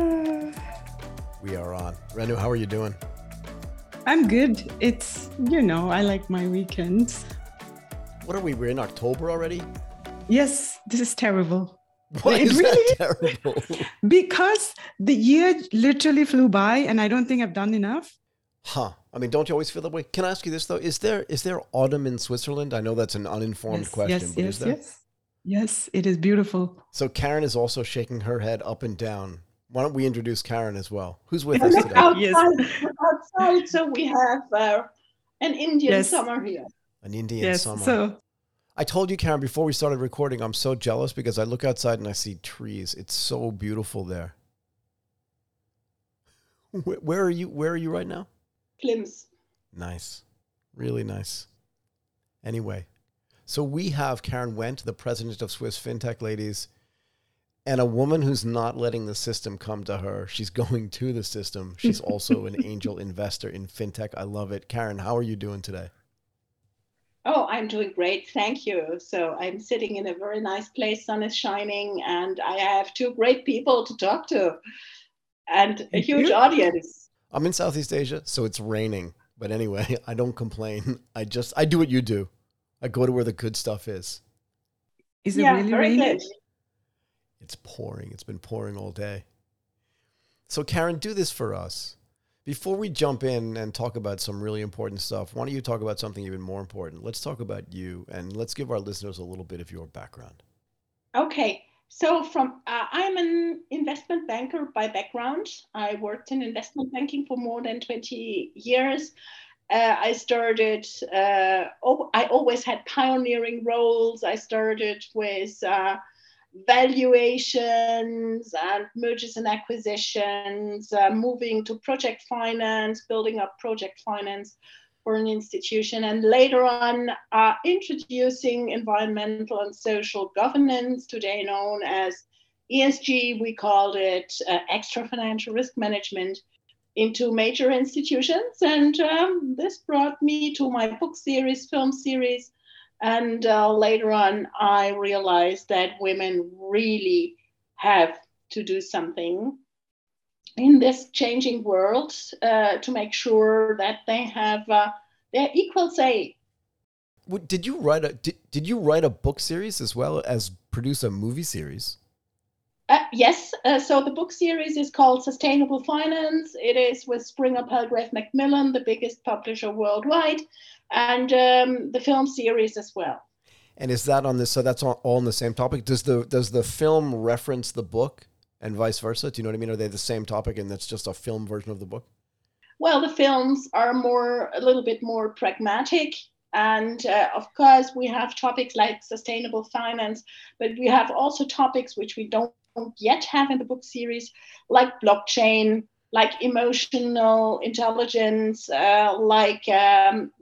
We are on. Renu, how are you doing? I'm good. It's, you know, I like my weekends. What are we? We're in October already? Yes, this is terrible. Why It is really- that terrible? Because the year literally flew by and I don't think I've done enough. huh. I mean, don't you always feel that way? Can I ask you this though? Is there is there autumn in Switzerland? I know that's an uninformed yes, question, yes, but yes, is there? yes. Yes, it is beautiful. So Karen is also shaking her head up and down. Why don't we introduce Karen as well? Who's with us today? outside, Yes. look outside, so we have uh, an Indian Yes. summer here. An Indian yes. summer. So I told you, Karen, before we started recording, I'm so jealous because I look outside and I see trees. It's so beautiful there. Where, where are you? Where are you right now? Flims. Nice, really nice. Anyway, so we have Karen Wendt, the president of Swiss FinTech Ladies, and a woman who's not letting the system come to her. She's going to the system. She's also an angel investor in FinTech. I love it. Karen, how are you doing today? Oh, I'm doing great. Thank you. So I'm sitting in a very nice place. Sun is shining, and I have two great people to talk to and a huge audience. I'm in Southeast Asia, so it's raining. But anyway, I don't complain. I just I do what you do. I go to where the good stuff is. is it yeah, really very raining? good. It's pouring. It's been pouring all day. So Karen, do this for us. Before we jump in and talk about some really important stuff, why don't you talk about something even more important? Let's talk about you and let's give our listeners a little bit of your background. Okay. So from uh, I'm an investment banker by background. I worked in investment banking for more than 20 years. Uh, I started. Uh, oh, I always had pioneering roles. I started with uh, valuations and mergers and acquisitions, uh, moving to project finance, building up project finance for an institution, and later on uh, introducing environmental and social governance, today known as ESG. We called it uh, extra financial risk management into major institutions. And um, this brought me to my book series, film series. And uh, later on, I realized that women really have to do something in this changing world uh, to make sure that they have uh, their equal say. Did you write a did, did you write a book series as well as produce a movie series? Uh, yes, uh, so the book series is called Sustainable Finance. It is with Springer Palgrave Macmillan, the biggest publisher worldwide, and um, the film series as well. And is that on this so that's all, on the same topic? Does the does the film reference the book and vice versa? Do you know what I mean? Are they the same topic and that's just a film version of the book? Well, the films are more, a little bit more pragmatic. And uh, of course, we have topics like sustainable finance, but we have also topics which we don't yet have in the book series, like blockchain, like emotional intelligence, uh, like um,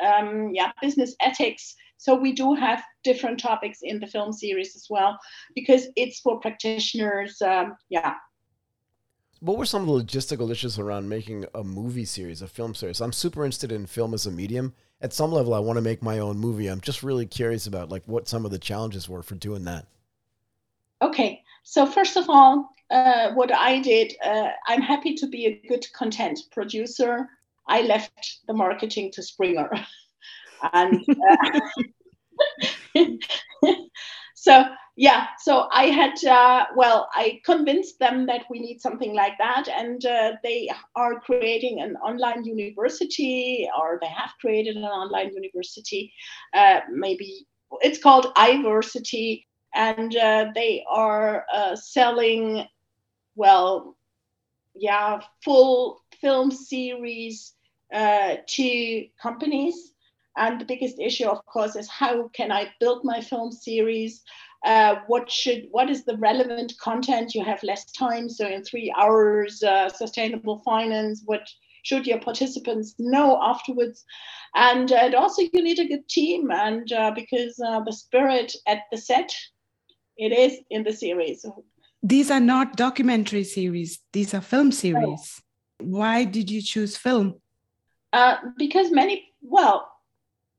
um, yeah, business ethics. So we do have different topics in the film series as well, because it's for practitioners. Um, yeah, What were some of the logistical issues around making a movie series, a film series? I'm super interested in film as a medium. At some level, I want to make my own movie. I'm just really curious about like what some of the challenges were for doing that. Okay, so first of all, uh, what I did, uh, I'm happy to be a good content producer. I left the marketing to Springer. and uh, so, yeah, so I had, uh, well, I convinced them that we need something like that. And uh, they are creating an online university, or they have created an online university. Uh, maybe it's called iVersity and uh, they are uh, selling, well, yeah, full film series uh, to companies. And the biggest issue, of course, is how can I build my film series? Uh, what should what is the relevant content? You have less time, so in three hours, uh, sustainable finance. What should your participants know afterwards? And, uh, and also, you need a good team, and uh, because uh, the spirit at the set it is in the series. These are not documentary series, these are film series. Why did you choose film? Uh, because many, well,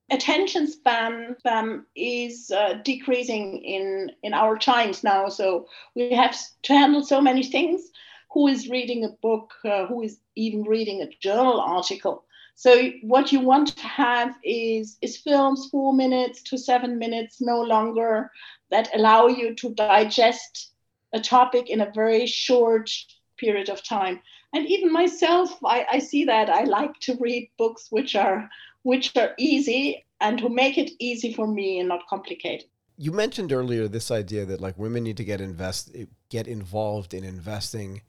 attention span um, is uh, decreasing in, in our times now. So we have to handle so many things. who is reading a book, uh, who is even reading a journal article. So what you want to have is is films four minutes to seven minutes, no longer, that allow you to digest a topic in a very short period of time. And even myself, I, I see that I like to read books which are which are easy and who make it easy for me and not complicated. You mentioned earlier this idea that like women need to get invest get involved in investing.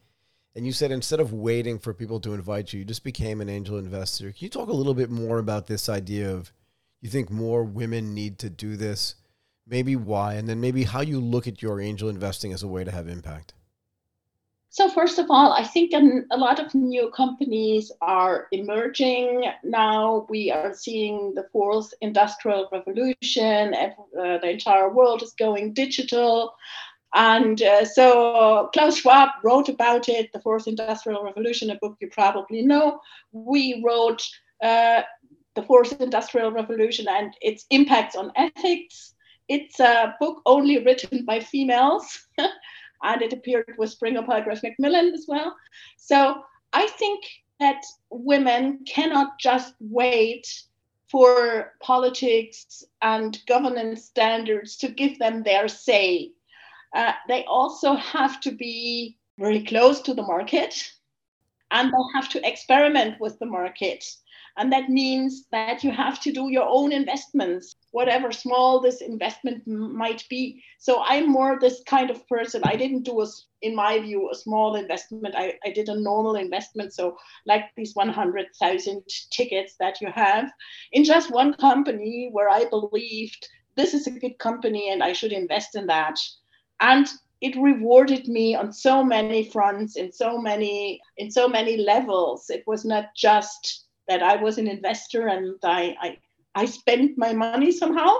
And you said instead of waiting for people to invite you, you just became an angel investor. Can you talk a little bit more about this idea of you think more women need to do this? Maybe why, and then maybe how you look at your angel investing as a way to have impact. So first of all, I think a lot of new companies are emerging now. We are seeing the fourth industrial revolution. Uh, the entire world is going digital. And uh, so Klaus Schwab wrote about it, the fourth industrial revolution, a book you probably know. We wrote uh, the fourth industrial revolution and its impacts on ethics. It's a book only written by females. and it appeared with Springer Palgrave Macmillan as well. So I think that women cannot just wait for politics and governance standards to give them their say. Uh, they also have to be very close to the market and they have to experiment with the market and that means that you have to do your own investments, whatever small this investment might be. So I'm more this kind of person. I didn't do, a, in my view, a small investment. I, I did a normal investment. So, like these 100,000 tickets that you have in just one company where I believed this is a good company and I should invest in that. And it rewarded me on so many fronts in so many in so many levels it was not just that I was an investor and I, I, I spent my money somehow.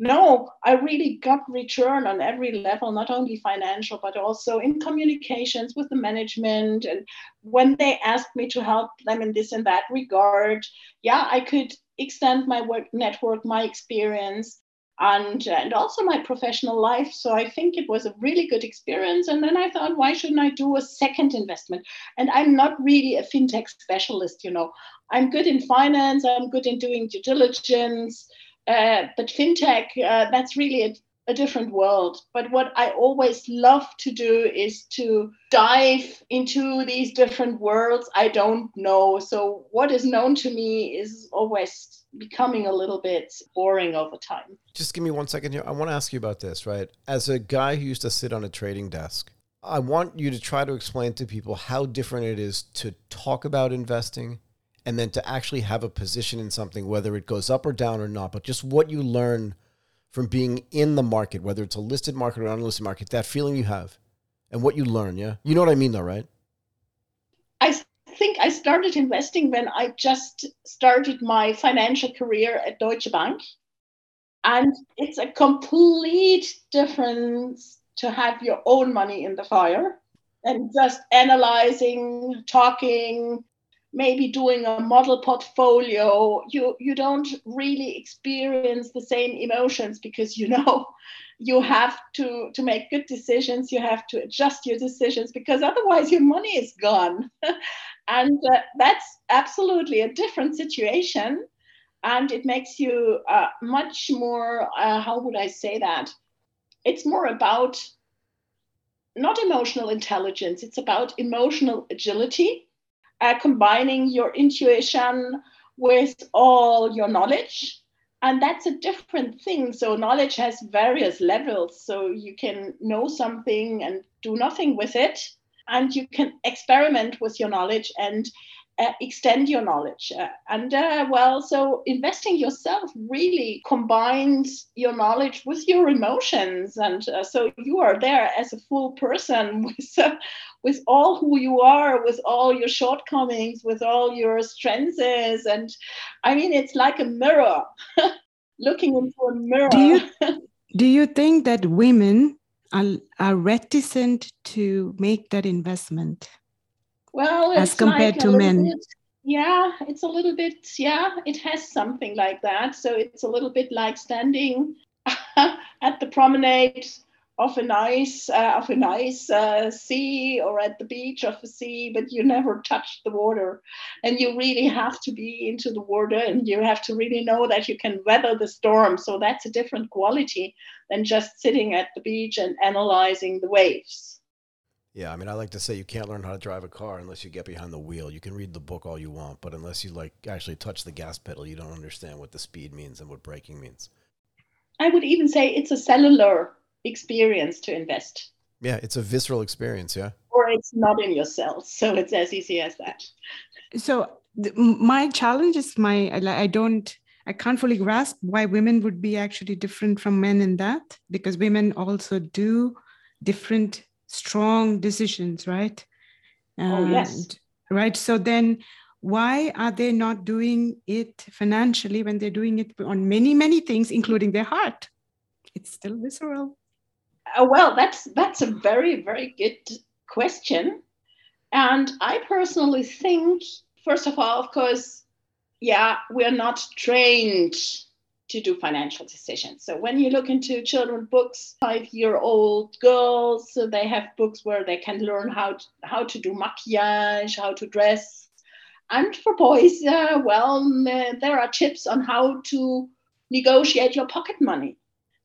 No, I really got return on every level, not only financial, but also in communications with the management. And when they asked me to help them in this and that regard, yeah, I could extend my work network, my experience and and also my professional life. So i think it was a really good experience. And then i thought why shouldn't i do a second investment? And i'm not really a fintech specialist you know. I'm good in finance. I'm good in doing due diligence. Uh, but fintech uh, that's really a, a different world. But what I always love to do is to dive into these different worlds I don't know. So what is known to me is always becoming a little bit boring over time. Just give me one second here. I want to ask you about this, right? As a guy who used to sit on a trading desk, I want you to try to explain to people how different it is to talk about investing and then to actually have a position in something, whether it goes up or down or not, but just what you learn from being in the market, whether it's a listed market or unlisted market, that feeling you have and what you learn. Yeah. You know what I mean, though, right? I think I started investing when I just started my financial career at Deutsche Bank. And it's a complete difference to have your own money in the fire and just analyzing, talking, maybe doing a model portfolio you you don't really experience the same emotions because you know you have to to make good decisions you have to adjust your decisions because otherwise your money is gone. And uh, that's absolutely a different situation and it makes you uh, much more uh, how would i say that? It's more about not emotional intelligence it's about emotional agility uh, combining your intuition with all your knowledge. And that's a different thing. So, knowledge has various levels. So, you can know something and do nothing with it. And you can experiment with your knowledge and uh, extend your knowledge. Uh, and uh, well, so investing yourself really combines your knowledge with your emotions. And uh, so you are there as a full person with, uh, with all who you are, with all your shortcomings, with all your strengths. And I mean, it's like a mirror, looking into a mirror. Do you, do you think that women are, are reticent to make that investment? Well, as compared like to men. Bit, yeah, it's a little bit, yeah, it has something like that. So it's a little bit like standing at the promenade of a nice uh, of a nice uh, sea or at the beach of a sea, but you never touch the water, and you really have to be into the water, and you have to really know that you can weather the storm. So that's a different quality than just sitting at the beach and analyzing the waves. Yeah, I mean, I like to say you can't learn how to drive a car unless you get behind the wheel. You can read the book all you want, but unless you like actually touch the gas pedal, you don't understand what the speed means and what braking means. I would even say it's a cellular experience to invest. Yeah, it's a visceral experience, yeah. Or it's not in your cells, so it's as easy as that. So th- my challenge is my I don't I can't fully grasp why women would be actually different from men in that because women also do different strong decisions, right? oh yes. Right. So then why are they not doing it financially when they're doing it on many many things including their heart it's still visceral uh, well that's that's a very very good question and i personally think first of all of course yeah we're not trained to do financial decisions so when you look into children books five year old girls so they have books where they can learn how to, how to do maquillage how to dress and for boys, uh, well, there are tips on how to negotiate your pocket money.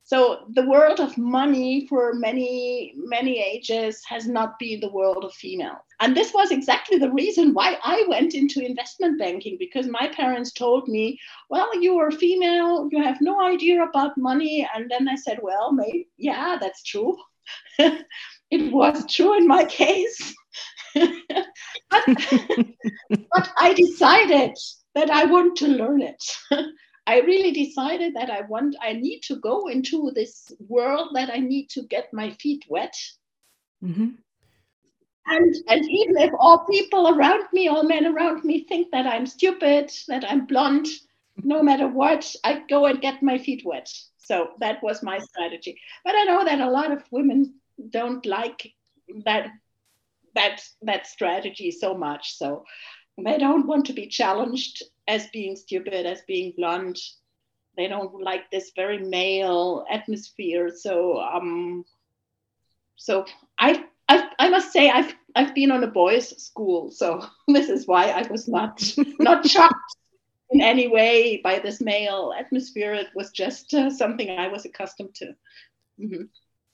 So the world of money for many, many ages has not been the world of females. And this was exactly the reason why I went into investment banking because my parents told me, well, you are female, you have no idea about money. And then I said, well, maybe, yeah, that's true. it was true in my case. but, but I decided that I want to learn it. I really decided that I want, I need to go into this world that I need to get my feet wet. Mm-hmm. And, and even if all people around me, all men around me think that I'm stupid, that I'm blonde, no matter what, I go and get my feet wet. So that was my strategy. But I know that a lot of women don't like that that that strategy so much. So they don't want to be challenged as being stupid, as being blunt. They don't like this very male atmosphere. So um, so I I I must say I've I've been on a boys' school, so this is why I was not not shocked in any way by this male atmosphere. It was just uh, something I was accustomed to. Mm-hmm.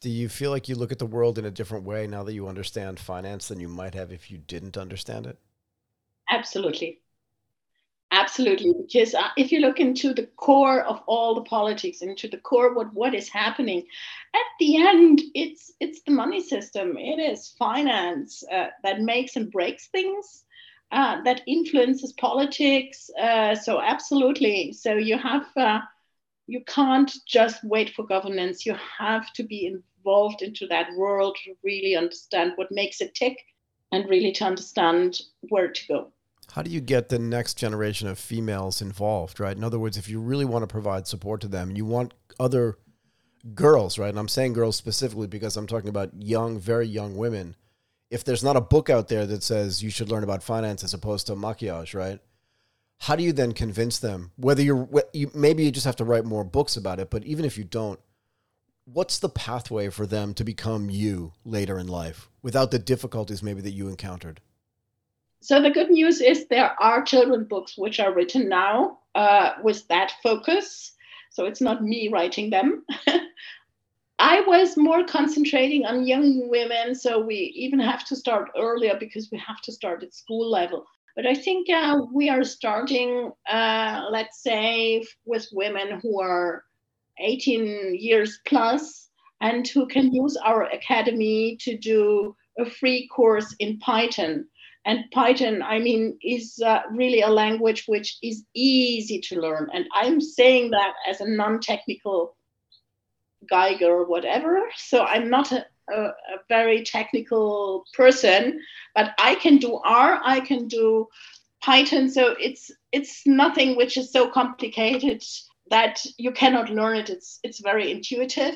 Do you feel like you look at the world in a different way now that you understand finance than you might have if you didn't understand it? Absolutely. Absolutely, because uh, if you look into the core of all the politics, into the core what what is happening, at the end, it's it's the money system. It is finance uh, that makes and breaks things, uh, that influences politics. Uh, so absolutely, so you have uh, you can't just wait for governance. You have to be involved into that world to really understand what makes it tick and really to understand where to go. How do you get the next generation of females involved, right? In other words, if you really want to provide support to them, you want other girls, right? And I'm saying girls specifically because I'm talking about young, very young women. If there's not a book out there that says you should learn about finance as opposed to maquillage, right? How do you then convince them? Whether you're you, maybe you just have to write more books about it, but even if you don't, what's the pathway for them to become you later in life without the difficulties maybe that you encountered? So the good news is there are children books which are written now uh, with that focus. So it's not me writing them. I was more concentrating on young women, so we even have to start earlier because we have to start at school level. But I think uh, we are starting, uh, let's say, with women who are 18 years plus and who can use our academy to do a free course in Python. And Python, I mean, is uh, really a language which is easy to learn. And I'm saying that as a non technical guy, girl, whatever. So I'm not a, a, a, very technical person, but I can do R, I can do Python. So it's it's nothing which is so complicated that you cannot learn it. It's, it's very intuitive.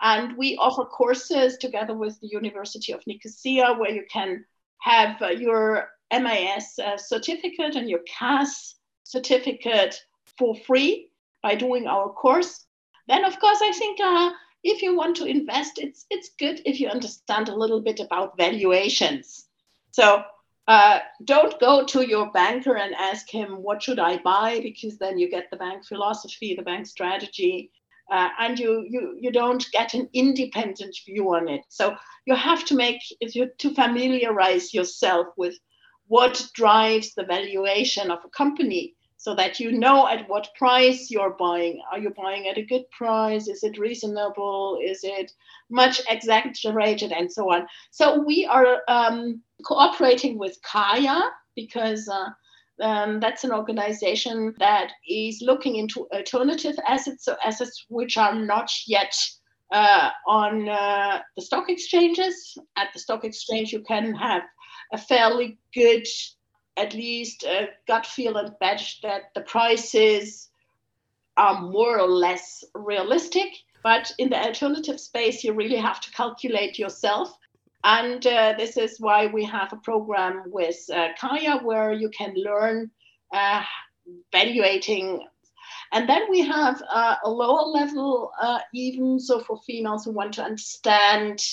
And we offer courses together with the University of Nicosia where you can have uh, your MIS uh, certificate and your CAS certificate for free by doing our course. Then, of course, I think uh, if you want to invest, it's it's good if you understand a little bit about valuations. So uh, don't go to your banker and ask him what should I buy because then you get the bank philosophy, the bank strategy, uh, and you you you don't get an independent view on it. So you have to make you to familiarize yourself with what drives the valuation of a company so that you know at what price you're buying. Are you buying at a good price? Is it reasonable? Is it much exaggerated and so on? So we are um, cooperating with CAIA because uh, um, that's an organization that is looking into alternative assets, so assets which are not yet uh, on uh, the stock exchanges. At the stock exchange, you can have a fairly good at least a gut feel and badge that the prices are more or less realistic. But in the alternative space, you really have to calculate yourself. And uh, this is why we have a program with uh, CAIA where you can learn uh, valuating. And then we have uh, a lower level, uh, even so for females who want to understand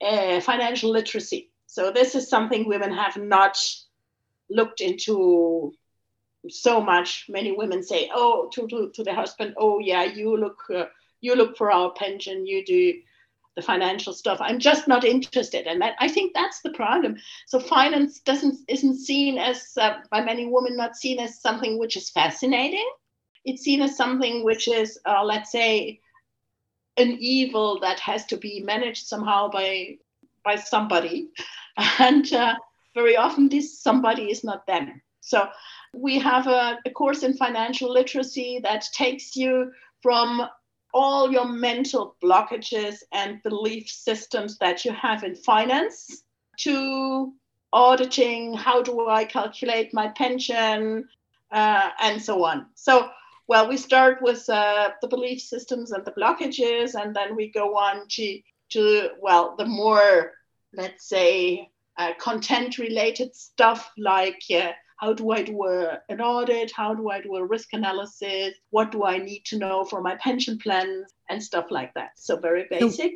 uh, financial literacy. So this is something women have not looked into so much. Many women say, "Oh, to to, to the husband, oh yeah, you look uh, you look for our pension, you do the financial stuff. I'm just not interested." And that I think that's the problem. So finance doesn't isn't seen as uh, by many women not seen as something which is fascinating. It's seen as something which is, uh, let's say, an evil that has to be managed somehow by by somebody, and uh, very often this somebody is not them. So we have a, a course in financial literacy that takes you from all your mental blockages and belief systems that you have in finance to auditing how do I calculate my pension uh, and so on. So, well, we start with uh, the belief systems and the blockages, and then we go on to, to well, the more, let's say, uh, content related stuff like uh, how do I do a, an audit? How do I do a risk analysis? What do I need to know for my pension plans and stuff like that? So, very basic.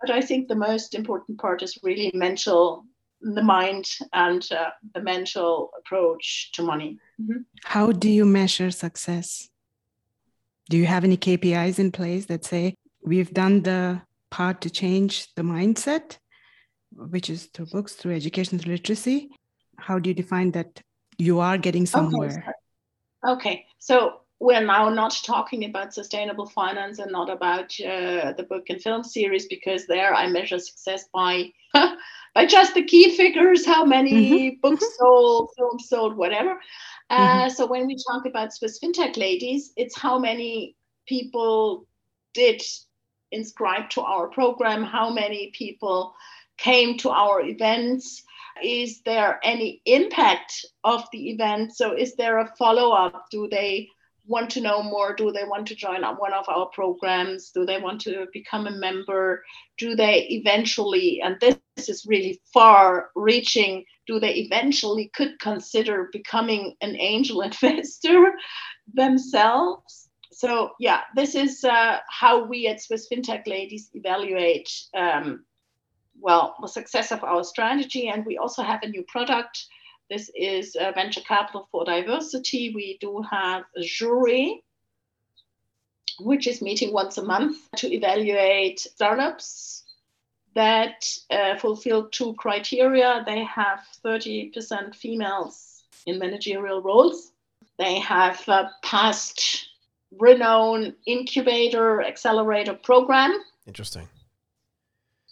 But I think the most important part is really mental, the mind and uh, the mental approach to money. Mm-hmm. How do you measure success? Do you have any KPIs in place that say we've done the part to change the mindset? which is through books, through education, through literacy. How do you define that you are getting somewhere? Okay, okay. so we're now not talking about sustainable finance and not about uh, the book and film series because there I measure success by by just the key figures, how many mm-hmm. books mm-hmm. sold, films sold, whatever. Uh, mm-hmm. So when we talk about Swiss FinTech ladies, it's how many people did inscribe to our program, how many people came to our events? Is there any impact of the event? So, is there a follow up? Do they want to know more? Do they want to join one of our programs? Do they want to become a member? Do they eventually, and this is really far reaching, do they eventually could consider becoming an angel investor themselves? So yeah, this is uh, how we at Swiss FinTech Ladies evaluate um, well, the success of our strategy. And we also have a new product. This is uh, Venture Capital for Diversity. We do have a jury, which is meeting once a month to evaluate startups that uh, fulfill two criteria. They have 30% females in managerial roles. They have a past renowned incubator accelerator program. Interesting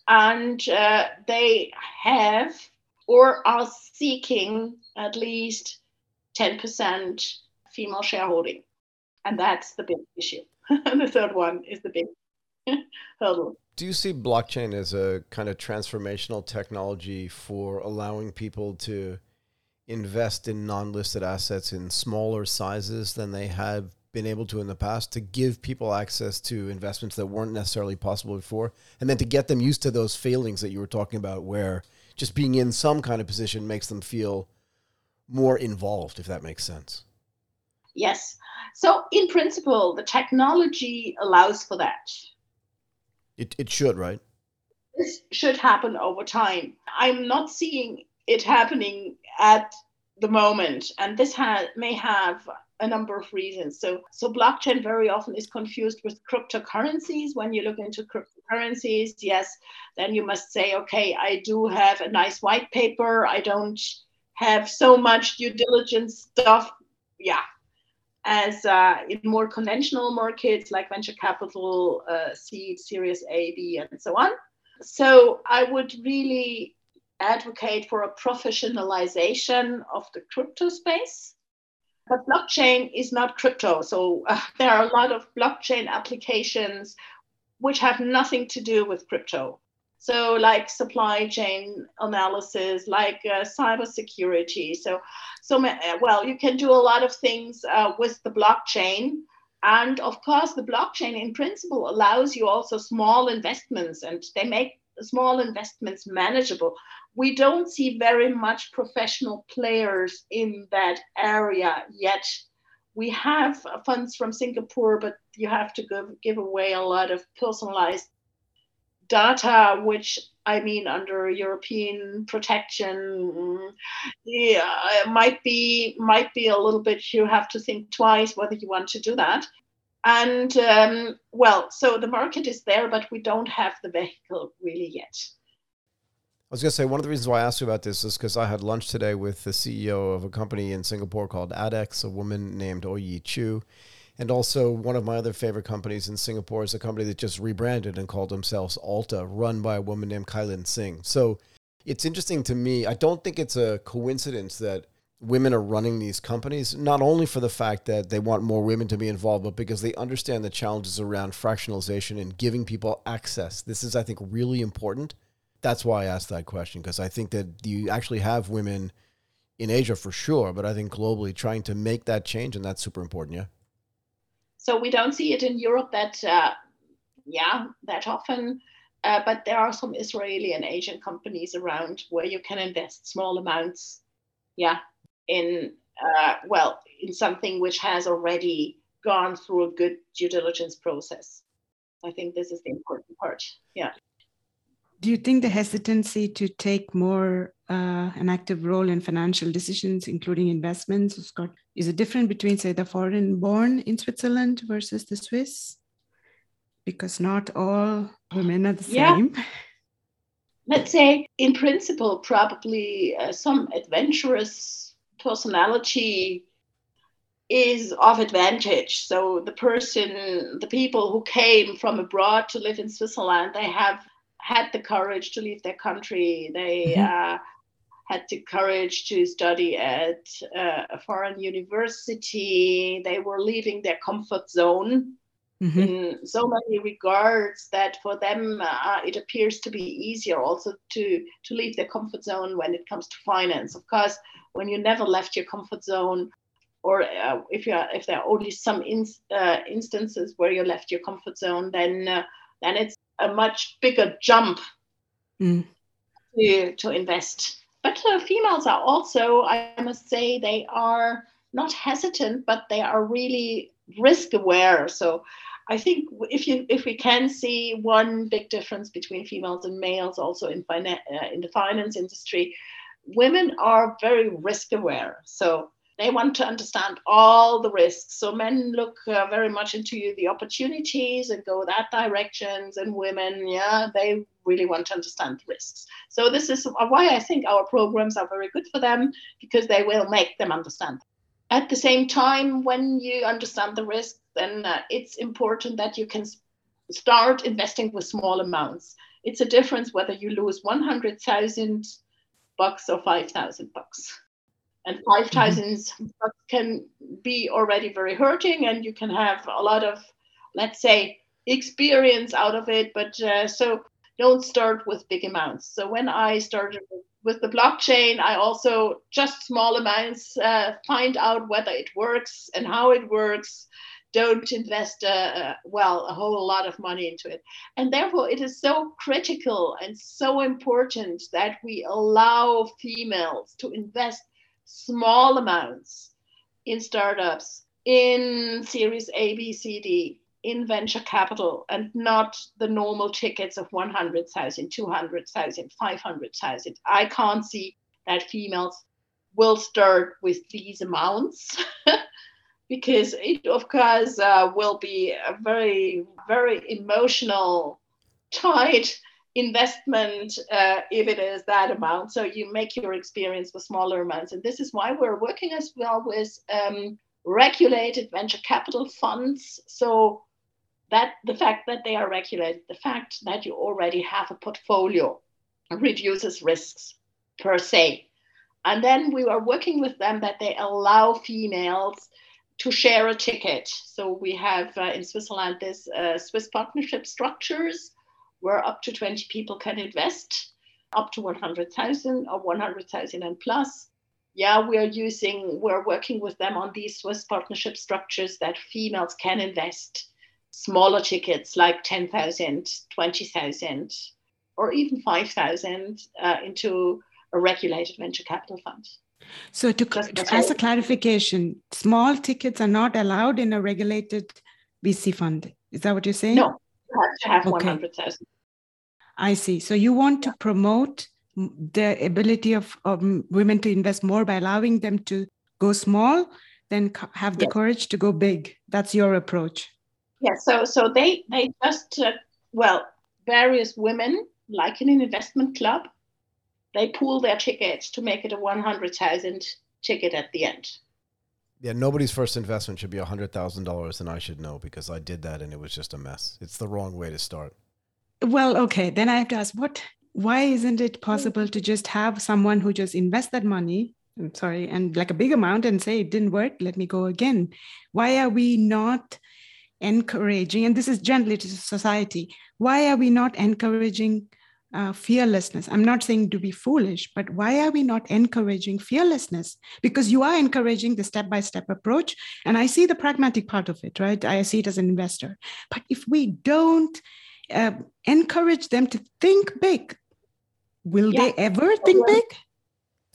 and uh, they have or are seeking at least 10% female shareholding. And that's the big issue. the third one is the big hurdle. Do you see blockchain as a kind of transformational technology for allowing people to invest in non listed assets in smaller sizes than they have been able to in the past to give people access to investments that weren't necessarily possible before and then to get them used to those failings that you were talking about where just being in some kind of position makes them feel more involved if that makes sense yes so in principle the technology allows for that It, it should, right? This should happen over time. I'm not seeing it happening at the moment, and this ha- may have a number of reasons. So, so blockchain very often is confused with cryptocurrencies. When you look into cryptocurrencies, yes, then you must say, okay, I do have a nice white paper. I don't have so much due diligence stuff. Yeah. As uh, in more conventional markets like venture capital, uh, seed, Series A, B, and so on. So I would really advocate for a professionalization of the crypto space but blockchain is not crypto. So uh, there are a lot of blockchain applications which have nothing to do with crypto. So, like supply chain analysis, like uh, cybersecurity. So, so uh, well, you can do a lot of things uh, with the blockchain. And of course, the blockchain in principle allows you also small investments, and they make small investments manageable we don't see very much professional players in that area yet. We have funds from Singapore, but you have to give, give away a lot of personalized data, which I mean, under European protection, yeah, might be might be a little bit. You have to think twice whether you want to do that. And um, well, so the market is there, but we don't have the vehicle really yet. I was going to say one of the reasons why I asked you about this is because I had lunch today with the CEO of a company in Singapore called ADDX, a woman named Oi-Yee Choo. And also, one of my other favorite companies in Singapore is a company that just rebranded and called themselves Alta, run by a woman named Kailin Singh. So it's interesting to me. I don't think it's a coincidence that women are running these companies, not only for the fact that they want more women to be involved, but because they understand the challenges around fractionalization and giving people access. This is, I think, really important that's why I asked that question because I think that you actually have women in Asia for sure, but I think globally trying to make that change, and that's super important. Yeah. So we don't see it in Europe that, uh, yeah, that often. Uh, but there are some Israeli and Asian companies around where you can invest small amounts, yeah, in uh, well, in something which has already gone through a good due diligence process. I think this is the important part. Yeah do you think the hesitancy to take more uh, an active role in financial decisions, including investments, is it different between, say, the foreign born in Switzerland versus the Swiss? Because not all women are the yeah. same. Let's say, in principle, probably uh, some adventurous personality is of advantage. So the person, the people who came from abroad to live in Switzerland, they have had the courage to leave their country. They mm-hmm. uh, had the courage to study at uh, a foreign university. They were leaving their comfort zone mm-hmm. in so many regards that for them uh, it appears to be easier also to to leave their comfort zone when it comes to finance. Of course, when you never left your comfort zone. Or uh, if you are, if there are only some in, uh, instances where you left your comfort zone, then uh, then it's a much bigger jump mm. to, to invest. But uh, females are also, I must say, they are not hesitant, but they are really risk aware. So I think if you if we can see one big difference between females and males, also in finance uh, in the finance industry, women are very risk aware. So they want to understand all the risks. So men look uh, very much into the opportunities and go that directions, and women, yeah, they really want to understand risks. So this is why I think our programs are very good for them because they will make them understand. At the same time, when you understand the risk, then uh, it's important that you can start investing with small amounts. It's a difference whether you lose 100,000 bucks or 5,000 bucks and 5000 mm-hmm. can be already very hurting and you can have a lot of let's say experience out of it but uh, so don't start with big amounts. So when i started with the blockchain i also just small amounts uh, find out whether it works and how it works. Don't invest uh, uh, well a whole lot of money into it. And therefore it is so critical and so important that we allow females to invest small amounts in startups, in Series A, B, C, D, in venture capital and not the normal tickets of 100,000, 200,000, 500,000. I can't see that females will start with these amounts because it, of course, uh, will be a very, very emotional, tight investment uh, if it is that amount. So you make your experience with smaller amounts. And this is why we're working as well with um, regulated venture capital funds. So that the fact that they are regulated, the fact that you already have a portfolio reduces risks per se. And then we are working with them that they allow females to share a ticket. So we have uh, in Switzerland this uh, Swiss partnership structures where up to 20 people can invest up to 100,000 or 100,000 and plus. Yeah, we are using, we're working with them on these Swiss partnership structures that females can invest smaller tickets like 10,000, 20,000, or even 5,000 uh, into a regulated venture capital fund. So, to, to as a clarification, small tickets are not allowed in a regulated VC fund. Is that what you're saying? No, to have okay. 100,000. I see. So, you want to promote the ability of, of women to invest more by allowing them to go small, then have the yes. courage to go big. That's your approach. Yeah. So, so they they just uh, well, various women, like in an investment club, they pool their tickets to make it a 100,000 ticket at the end. Yeah, nobody's first investment should be $100,000, and I should know because I did that and it was just a mess. It's the wrong way to start. Well, okay. Then I have to ask what, why isn't it hmm. possible to just have someone who just invest that money? I'm sorry, and like a big amount and say it didn't work, let me go again. Why are we not encouraging, and this is generally to society, why are we not encouraging uh, fearlessness. I'm not saying to be foolish, but why are we not encouraging fearlessness? Because you are encouraging the step by step approach. And I see the pragmatic part of it, right? I see it as an investor. But if we don't uh, encourage them to think big, will yeah. they ever think big?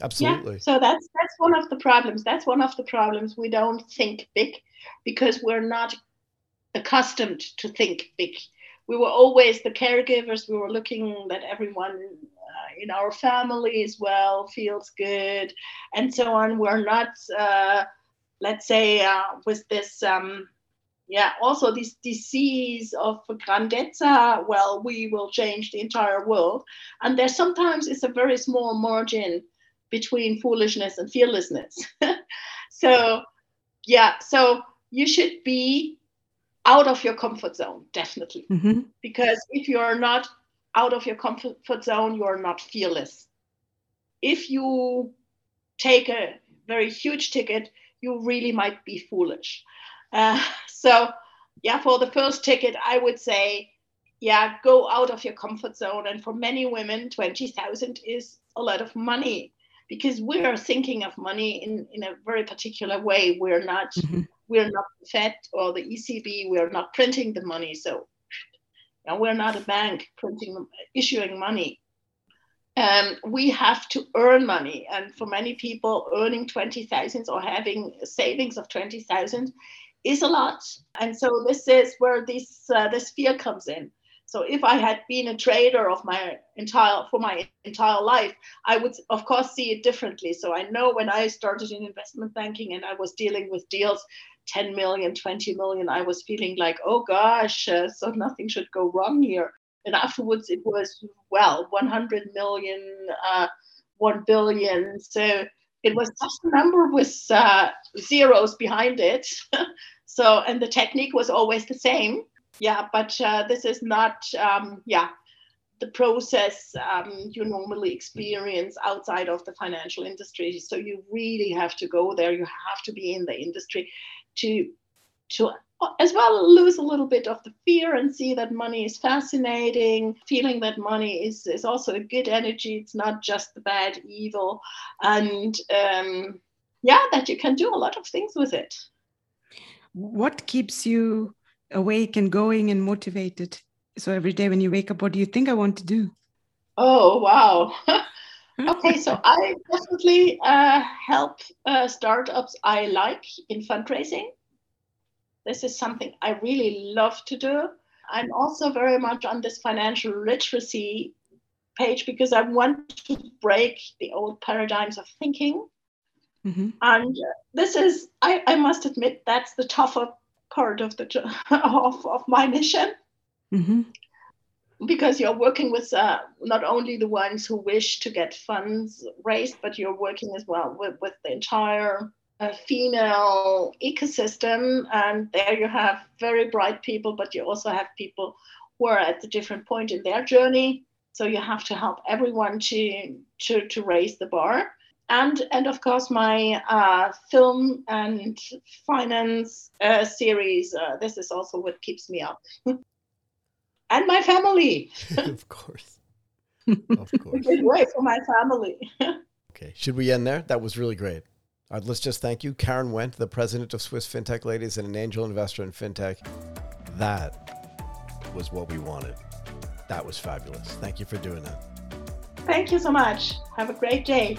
Absolutely. Yeah. So that's that's one of the problems. That's one of the problems. We don't think big because we're not accustomed to think big we were always the caregivers. We were looking that everyone uh, in our family as well feels good, and so on. We're not, uh, let's say, uh, with this. Um, yeah, also this disease of grandezza, well, we will change the entire world. And there sometimes is a very small margin between foolishness and fearlessness. so, yeah, so you should be out of your comfort zone, definitely. Mm-hmm. Because if you're not out of your comfort zone, you're not fearless. If you take a very huge ticket, you really might be foolish. Uh, so, yeah, for the first ticket, I would say, yeah, go out of your comfort zone. And for many women, 20,000 is a lot of money because we're thinking of money in, in a very particular way. We're not mm-hmm we're not the Fed or the ECB, we're not printing the money. So know, we're not a bank printing, issuing money. Um, we have to earn money. And for many people, earning 20,000 or having savings of 20,000 is a lot. And so this is where this, uh, this fear comes in. So if I had been a trader of my entire for my entire life, I would of course see it differently. So I know when I started in investment banking and I was dealing with deals 10 million, 20 million, I was feeling like, oh gosh, uh, so nothing should go wrong here. And afterwards, it was, well, 100 million, uh, 1 billion. So it was just a number with uh, zeros behind it. so, and the technique was always the same. Yeah, but uh, this is not, um, yeah, the process um, you normally experience outside of the financial industry. So you really have to go there. You have to be in the industry to to as well lose a little bit of the fear and see that money is fascinating feeling that money is, is also a good energy it's not just the bad evil and um, yeah that you can do a lot of things with it. What keeps you awake and going and motivated? So every day when you wake up what do you think i want to do? Oh wow okay, so I definitely uh, help uh, startups I like in fundraising. This is something I really love to do. I'm also very much on this financial literacy page because I want to break the old paradigms of thinking. Mm-hmm. And this is, I, I must admit, that's the tougher part of the of, of my mission. Mm-hmm. Because you're working with uh, not only the ones who wish to get funds raised, but you're working as well with, with the entire uh, female ecosystem. And there you have very bright people, but you also have people who are at a different point in their journey. So you have to help everyone to to, to raise the bar and and of course my uh, film and finance uh, series. Uh, this is also what keeps me up, and my family. of course, of course. A way for my family. okay, should we end there? That was really great. All right, let's just thank you, Karen Wendt, the president of Swiss FinTech Ladies and an angel investor in FinTech. That was what we wanted. That was fabulous. Thank you for doing that. Thank you so much. Have a great day.